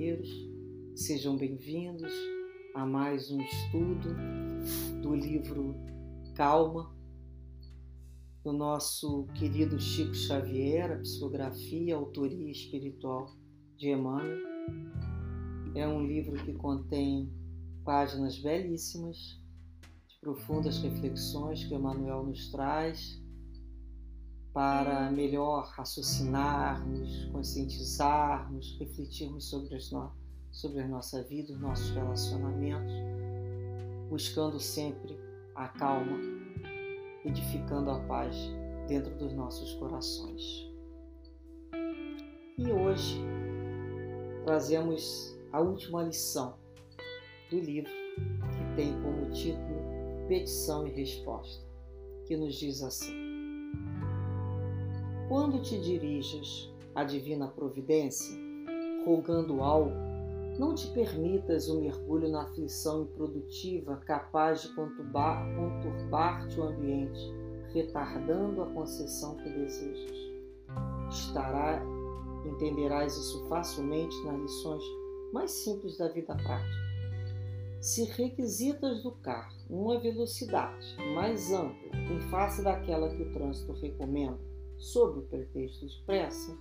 companheiros, sejam bem-vindos a mais um estudo do livro Calma, do nosso querido Chico Xavier, a psicografia autoria espiritual de Emmanuel. É um livro que contém páginas belíssimas, de profundas reflexões que Emmanuel nos traz para melhor raciocinarmos, conscientizarmos, refletirmos sobre, as no... sobre a nossa vida, os nossos relacionamentos, buscando sempre a calma, edificando a paz dentro dos nossos corações. E hoje trazemos a última lição do livro, que tem como título Petição e Resposta, que nos diz assim quando te diriges à divina providência, rogando algo, não te permitas o mergulho na aflição improdutiva capaz de conturbar-te o ambiente, retardando a concessão que desejas. Estará, entenderás isso facilmente nas lições mais simples da vida prática. Se requisitas do carro uma velocidade mais ampla em face daquela que o trânsito recomenda, sob o pretexto de pressa,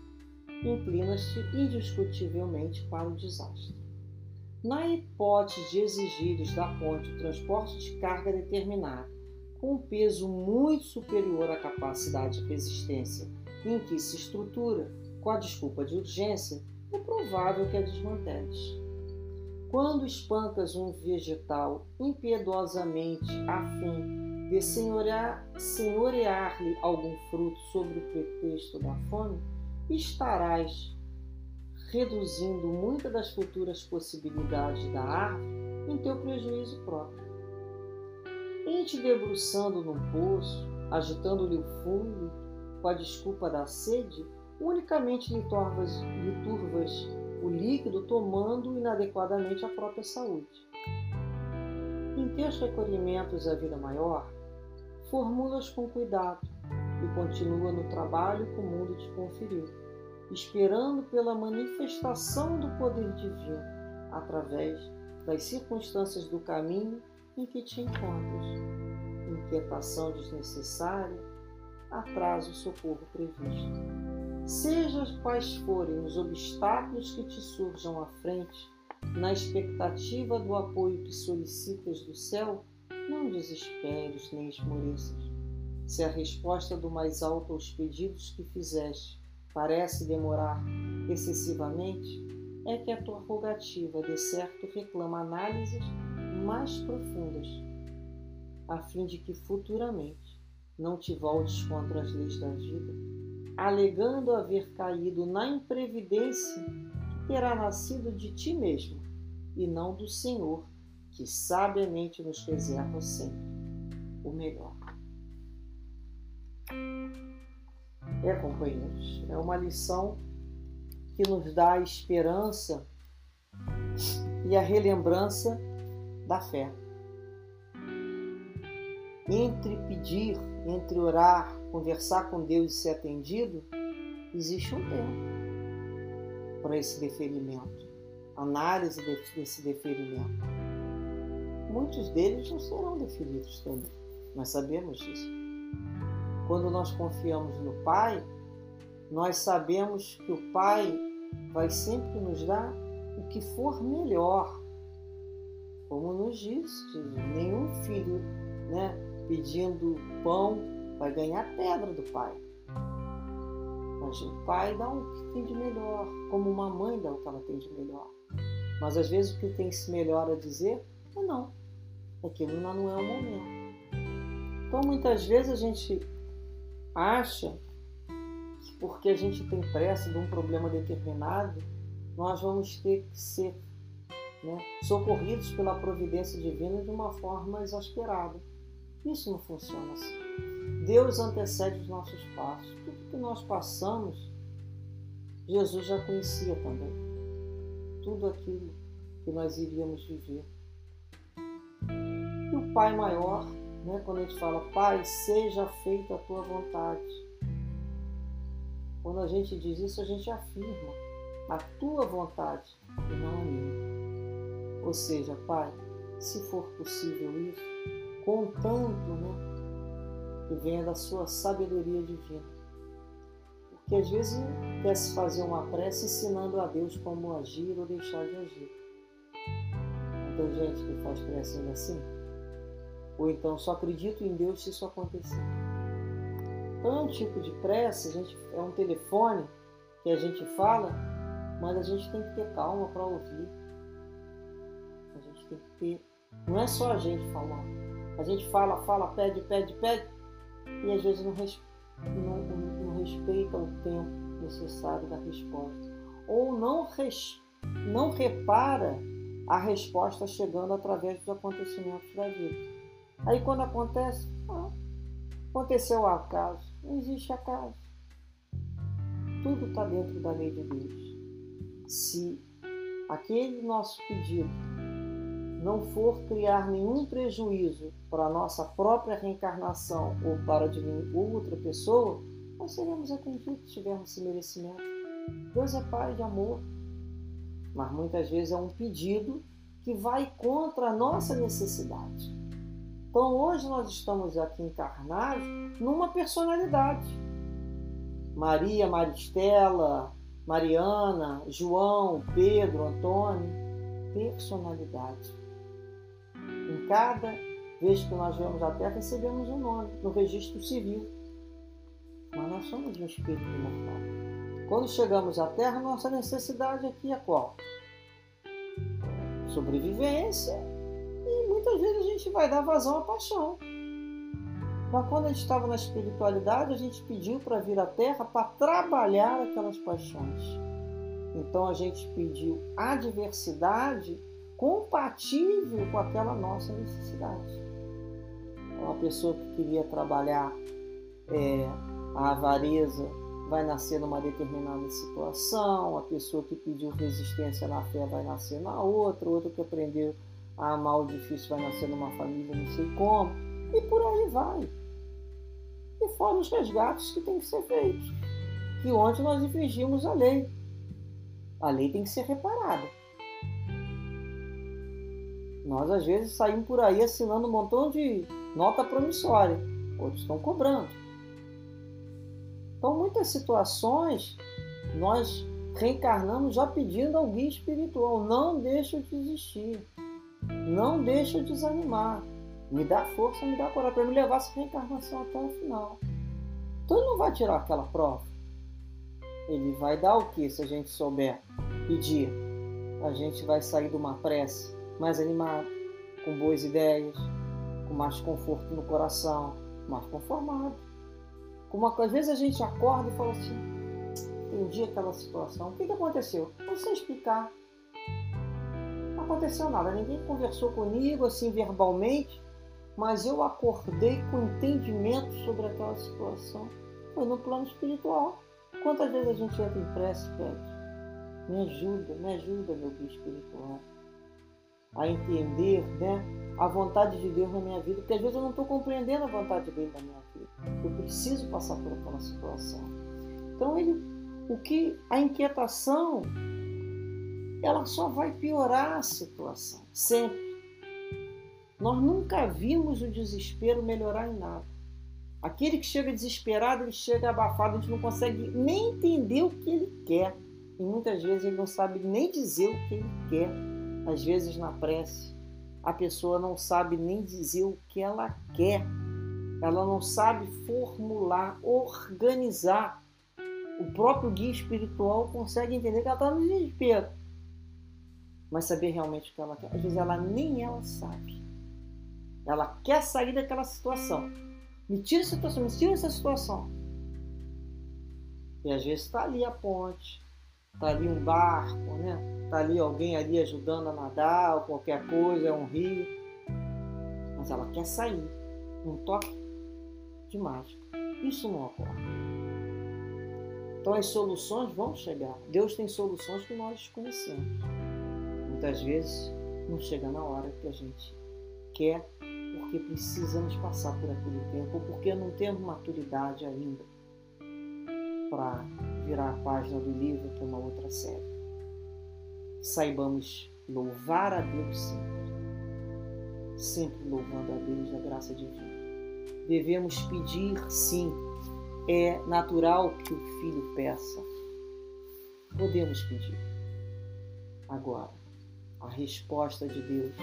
inclinas-te indiscutivelmente para o desastre. Na hipótese de exigires da ponte o transporte de carga determinado, com um peso muito superior à capacidade de resistência em que se estrutura, com a desculpa de urgência, é provável que a desmanteles. Quando espancas um vegetal impiedosamente a fim de senhorear-lhe algum fruto sobre o pretexto da fome, estarás reduzindo muitas das futuras possibilidades da árvore em teu prejuízo próprio. Em te debruçando num poço, agitando-lhe o fundo com a desculpa da sede, unicamente lhe, torvas, lhe turvas o líquido, tomando inadequadamente a própria saúde. Em teus recolhimentos à vida maior, formulas com cuidado e continua no trabalho que o mundo te conferiu, esperando pela manifestação do poder divino através das circunstâncias do caminho em que te encontras. Inquietação desnecessária atrasa o socorro previsto. Seja quais forem os obstáculos que te surjam à frente, na expectativa do apoio que solicitas do céu, não desesperes nem esmoreças. Se a resposta do mais alto aos pedidos que fizeste parece demorar excessivamente, é que a tua rogativa de certo reclama análises mais profundas, a fim de que futuramente não te voltes contra as leis da vida, alegando haver caído na imprevidência que terá nascido de ti mesmo e não do Senhor que sabiamente nos reserva sempre o melhor. É, companheiros, é uma lição que nos dá a esperança e a relembrança da fé. Entre pedir, entre orar, conversar com Deus e ser atendido, existe um tempo para esse deferimento, análise desse deferimento muitos deles não serão definidos também. Nós sabemos disso. Quando nós confiamos no Pai, nós sabemos que o Pai vai sempre nos dar o que for melhor. Como nos diz, nenhum filho né, pedindo pão vai ganhar pedra do Pai. Mas o pai dá o que tem de melhor, como uma mãe dá o que ela tem de melhor. Mas às vezes o que tem se melhor a dizer é não aquilo ainda não é o momento. Então muitas vezes a gente acha que porque a gente tem pressa de um problema determinado, nós vamos ter que ser né, socorridos pela providência divina de uma forma exasperada. Isso não funciona assim. Deus antecede os nossos passos. Tudo que nós passamos, Jesus já conhecia também. Tudo aquilo que nós iríamos viver. Pai maior, né, quando a gente fala, Pai, seja feita a tua vontade. Quando a gente diz isso, a gente afirma a tua vontade e não a minha. Ou seja, Pai, se for possível isso, contanto né, que venha da sua sabedoria divina. Porque às vezes quer se fazer uma prece ensinando a Deus como agir ou deixar de agir. Tem gente que faz prece assim? Ou então só acredito em Deus se isso acontecer. Então é um tipo de prece, gente, é um telefone que a gente fala, mas a gente tem que ter calma para ouvir. A gente tem que ter. Não é só a gente falar. A gente fala, fala, pede, pede, pede, e às vezes não, res, não, não respeita o tempo necessário da resposta. Ou não, res, não repara a resposta chegando através dos acontecimentos da vida. Aí quando acontece, aconteceu o acaso. Não existe acaso. Tudo está dentro da lei de Deus. Se aquele nosso pedido não for criar nenhum prejuízo para a nossa própria reencarnação ou para de outra pessoa, nós seremos atendidos tivermos esse merecimento. Deus é Pai de amor, mas muitas vezes é um pedido que vai contra a nossa necessidade. Então hoje nós estamos aqui encarnados numa personalidade. Maria, Maristela, Mariana, João, Pedro, Antônio, personalidade. Em cada vez que nós vemos a Terra, recebemos um nome no registro civil. Mas nós somos um espírito imortal. Quando chegamos à Terra, nossa necessidade aqui é qual? Sobrevivência muitas vezes a gente vai dar vazão à paixão. Mas quando a gente estava na espiritualidade, a gente pediu para vir à Terra para trabalhar aquelas paixões. Então a gente pediu a diversidade compatível com aquela nossa necessidade. Uma pessoa que queria trabalhar é, a avareza vai nascer numa determinada situação, a pessoa que pediu resistência na fé vai nascer na outra, outra que aprendeu a amar o difícil vai nascer numa família não sei como, e por aí vai. E fora os resgates que têm que ser feitos, que ontem nós infringimos a lei. A lei tem que ser reparada. Nós, às vezes, saímos por aí assinando um montão de nota promissória. Outros estão cobrando. Então, muitas situações, nós reencarnamos já pedindo ao guia espiritual: não deixe de desistir. Não deixa desanimar. Me dá força, me dá coragem para me levar essa reencarnação até o final. Então ele não vai tirar aquela prova. Ele vai dar o que se a gente souber pedir? A gente vai sair de uma prece mais animado, com boas ideias, com mais conforto no coração, mais conformado. Como às vezes a gente acorda e fala assim, entendi aquela situação. O que, que aconteceu? Não sei explicar aconteceu nada, ninguém conversou comigo assim verbalmente, mas eu acordei com entendimento sobre aquela situação. Foi no plano espiritual. Quantas vezes a gente entra em prece e pede? Me ajuda, me ajuda, meu guia espiritual, a entender né, a vontade de Deus na minha vida, porque às vezes eu não estou compreendendo a vontade dele na minha vida. Eu preciso passar por aquela situação. Então, ele, o que a inquietação ela só vai piorar a situação, sempre. Nós nunca vimos o desespero melhorar em nada. Aquele que chega desesperado, ele chega abafado, a gente não consegue nem entender o que ele quer. E muitas vezes ele não sabe nem dizer o que ele quer. Às vezes na prece, a pessoa não sabe nem dizer o que ela quer. Ela não sabe formular, organizar. O próprio guia espiritual consegue entender que ela está no desespero mas saber realmente o que ela quer. Às vezes ela nem ela sabe. Ela quer sair daquela situação. Me tira essa situação, me tira essa situação. E às vezes está ali a ponte, está ali um barco, né? Está ali alguém ali ajudando a nadar ou qualquer coisa, é um rio. Mas ela quer sair. Um toque de mágica. Isso não ocorre. Então as soluções vão chegar. Deus tem soluções que nós desconhecemos muitas vezes não chega na hora que a gente quer, porque precisamos passar por aquele tempo, ou porque não temos maturidade ainda para virar a página do livro para uma outra série. saibamos louvar a Deus sempre, sempre louvando a Deus a graça divina. Devemos pedir, sim, é natural que o filho peça. Podemos pedir. Agora, a resposta de Deus,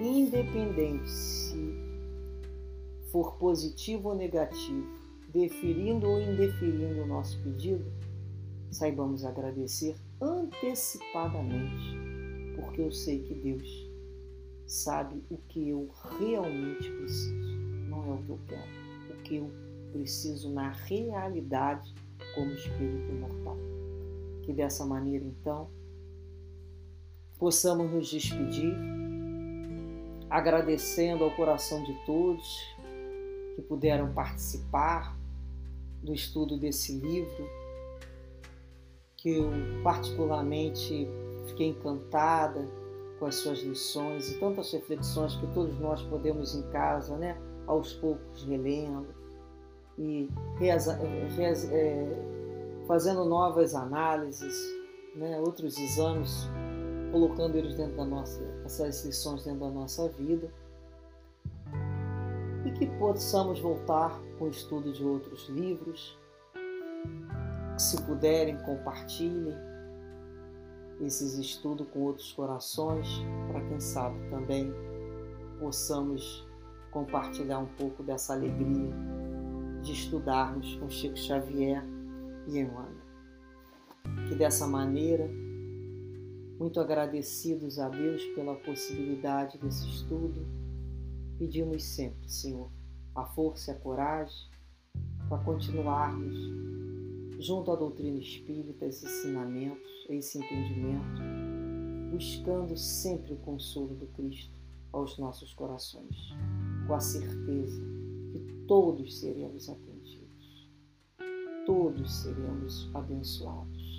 independente se for positivo ou negativo, deferindo ou indeferindo o nosso pedido, saibamos agradecer antecipadamente, porque eu sei que Deus sabe o que eu realmente preciso, não é o que eu quero, o que eu preciso na realidade como espírito imortal. Que dessa maneira, então, possamos nos despedir, agradecendo ao coração de todos que puderam participar do estudo desse livro, que eu particularmente fiquei encantada com as suas lições e tantas reflexões que todos nós podemos em casa, né, aos poucos relendo e reza, reza, é, fazendo novas análises, né, outros exames, colocando eles dentro da nossa, essas lições dentro da nossa vida e que possamos voltar com o estudo de outros livros. Se puderem, compartilhem esses estudos com outros corações, para quem sabe também possamos compartilhar um pouco dessa alegria de estudarmos com Chico Xavier e Emmanuel. Que dessa maneira, muito agradecidos a Deus pela possibilidade desse estudo, pedimos sempre, Senhor, a força e a coragem para continuarmos junto à doutrina espírita, esses ensinamentos, esse entendimento, buscando sempre o consolo do Cristo aos nossos corações, com a certeza que todos seremos atendidos, todos seremos abençoados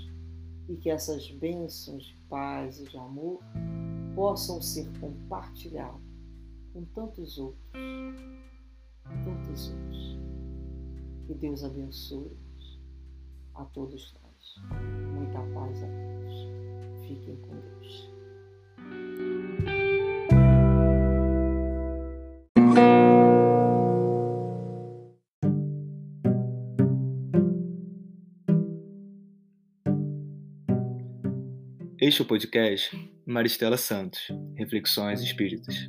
e que essas bênçãos de paz e de amor possam ser compartilhadas com tantos outros, tantos outros. Que Deus abençoe a todos nós. Muita paz a todos. Fiquem com Deus. Este é o podcast Maristela Santos, Reflexões Espíritas.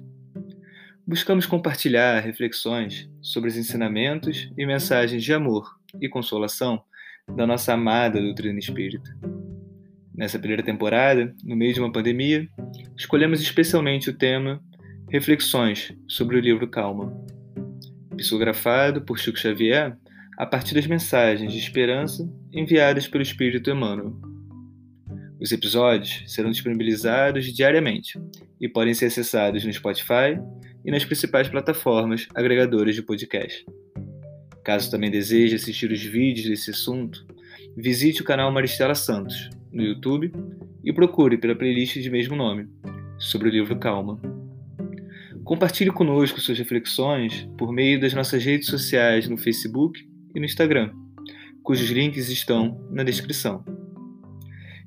Buscamos compartilhar reflexões sobre os ensinamentos e mensagens de amor e consolação da nossa amada doutrina espírita. Nessa primeira temporada, no meio de uma pandemia, escolhemos especialmente o tema Reflexões sobre o livro Calma, psicografado por Chico Xavier a partir das mensagens de esperança enviadas pelo Espírito Emmanuel. Os episódios serão disponibilizados diariamente e podem ser acessados no Spotify e nas principais plataformas agregadoras de podcast. Caso também deseje assistir os vídeos desse assunto, visite o canal Maristela Santos no YouTube e procure pela playlist de mesmo nome, sobre o livro Calma. Compartilhe conosco suas reflexões por meio das nossas redes sociais no Facebook e no Instagram, cujos links estão na descrição.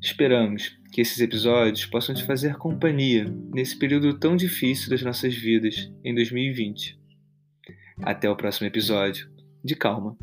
Esperamos que esses episódios possam te fazer companhia nesse período tão difícil das nossas vidas em 2020. Até o próximo episódio de calma.